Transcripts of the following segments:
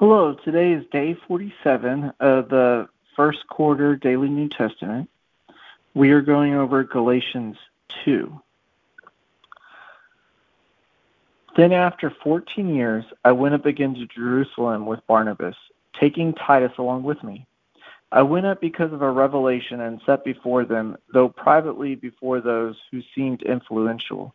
Hello, today is day 47 of the first quarter Daily New Testament. We are going over Galatians 2. Then, after 14 years, I went up again to Jerusalem with Barnabas, taking Titus along with me. I went up because of a revelation and set before them, though privately before those who seemed influential,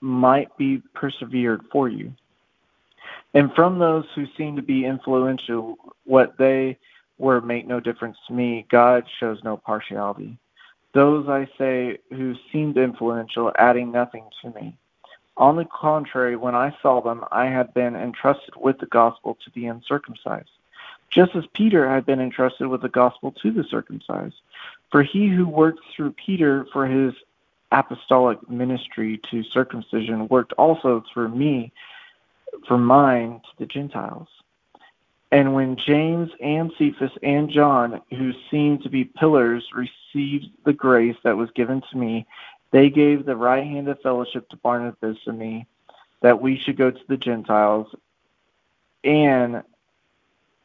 might be persevered for you. And from those who seem to be influential, what they were make no difference to me. God shows no partiality. Those, I say, who seemed influential, adding nothing to me. On the contrary, when I saw them, I had been entrusted with the gospel to the uncircumcised, just as Peter had been entrusted with the gospel to the circumcised. For he who worked through Peter for his apostolic ministry to circumcision worked also through me for mine to the Gentiles. And when James and Cephas and John, who seemed to be pillars, received the grace that was given to me, they gave the right hand of fellowship to Barnabas and me, that we should go to the Gentiles, and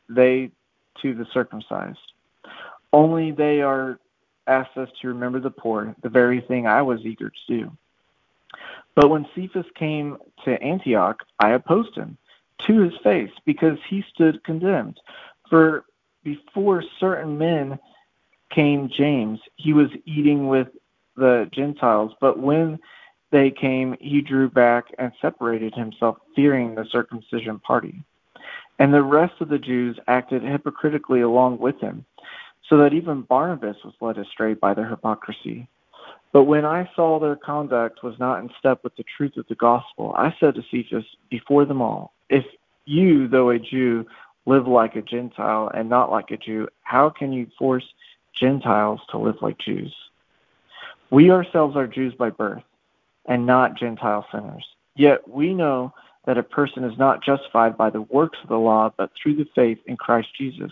they to the circumcised. Only they are asked us to remember the poor, the very thing I was eager to do. But when Cephas came to Antioch, I opposed him to his face because he stood condemned. For before certain men came James, he was eating with the Gentiles, but when they came, he drew back and separated himself, fearing the circumcision party. And the rest of the Jews acted hypocritically along with him so that even Barnabas was led astray by their hypocrisy. But when I saw their conduct was not in step with the truth of the gospel, I said to Cephas before them all, If you, though a Jew, live like a Gentile and not like a Jew, how can you force Gentiles to live like Jews? We ourselves are Jews by birth and not Gentile sinners. Yet we know that a person is not justified by the works of the law, but through the faith in Christ Jesus.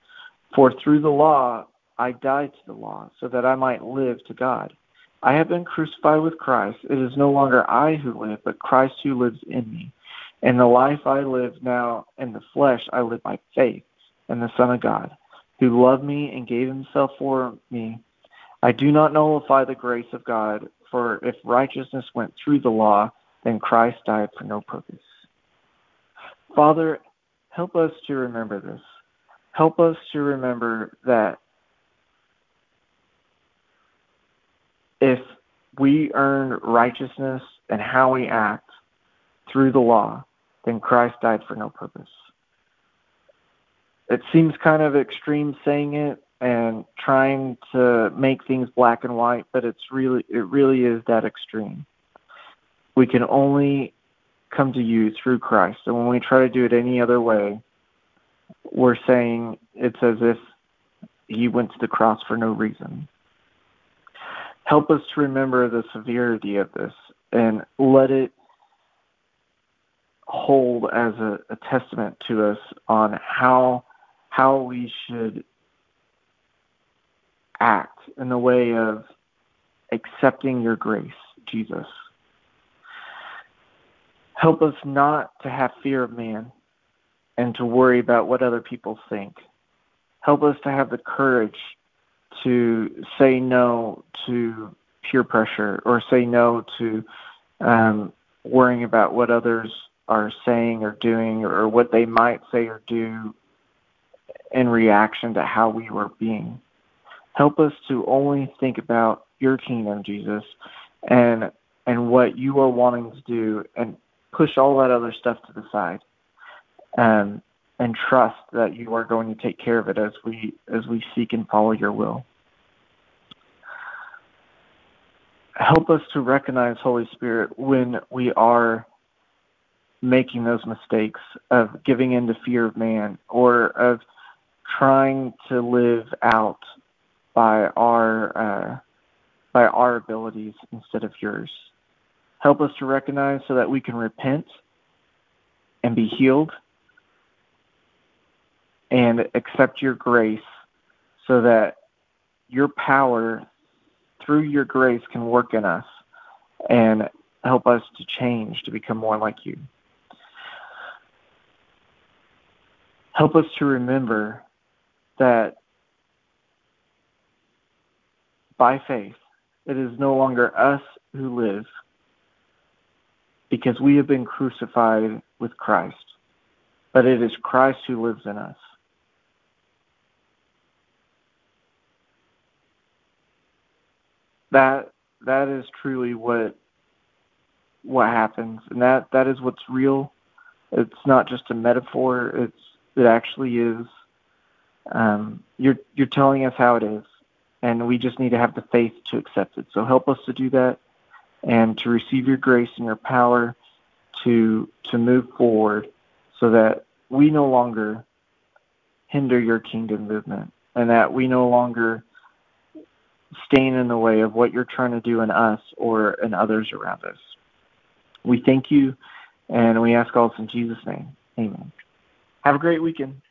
For through the law I died to the law, so that I might live to God. I have been crucified with Christ. It is no longer I who live, but Christ who lives in me. And the life I live now in the flesh, I live by faith in the Son of God, who loved me and gave himself for me. I do not nullify the grace of God, for if righteousness went through the law, then Christ died for no purpose. Father, help us to remember this. Help us to remember that if we earn righteousness and how we act through the law, then Christ died for no purpose. It seems kind of extreme saying it and trying to make things black and white, but it's really it really is that extreme. We can only come to you through Christ. And when we try to do it any other way, we're saying it's as if he went to the cross for no reason. Help us to remember the severity of this and let it hold as a, a testament to us on how how we should act in the way of accepting your grace, Jesus. Help us not to have fear of man and to worry about what other people think. Help us to have the courage to say no to peer pressure or say no to um, worrying about what others are saying or doing or what they might say or do in reaction to how we were being. Help us to only think about your kingdom, Jesus, and and what you are wanting to do and push all that other stuff to the side. Um, and trust that you are going to take care of it as we as we seek and follow your will. Help us to recognize, Holy Spirit, when we are making those mistakes of giving in to fear of man or of trying to live out by our uh, by our abilities instead of yours. Help us to recognize so that we can repent and be healed and accept your grace so that your power through your grace can work in us and help us to change to become more like you. Help us to remember that by faith, it is no longer us who live because we have been crucified with Christ, but it is Christ who lives in us. That that is truly what what happens, and that that is what's real. It's not just a metaphor. It's it actually is. Um, you're you're telling us how it is, and we just need to have the faith to accept it. So help us to do that, and to receive your grace and your power to to move forward, so that we no longer hinder your kingdom movement, and that we no longer stand in the way of what you're trying to do in us or in others around us. We thank you, and we ask all this in Jesus' name. Amen. Have a great weekend.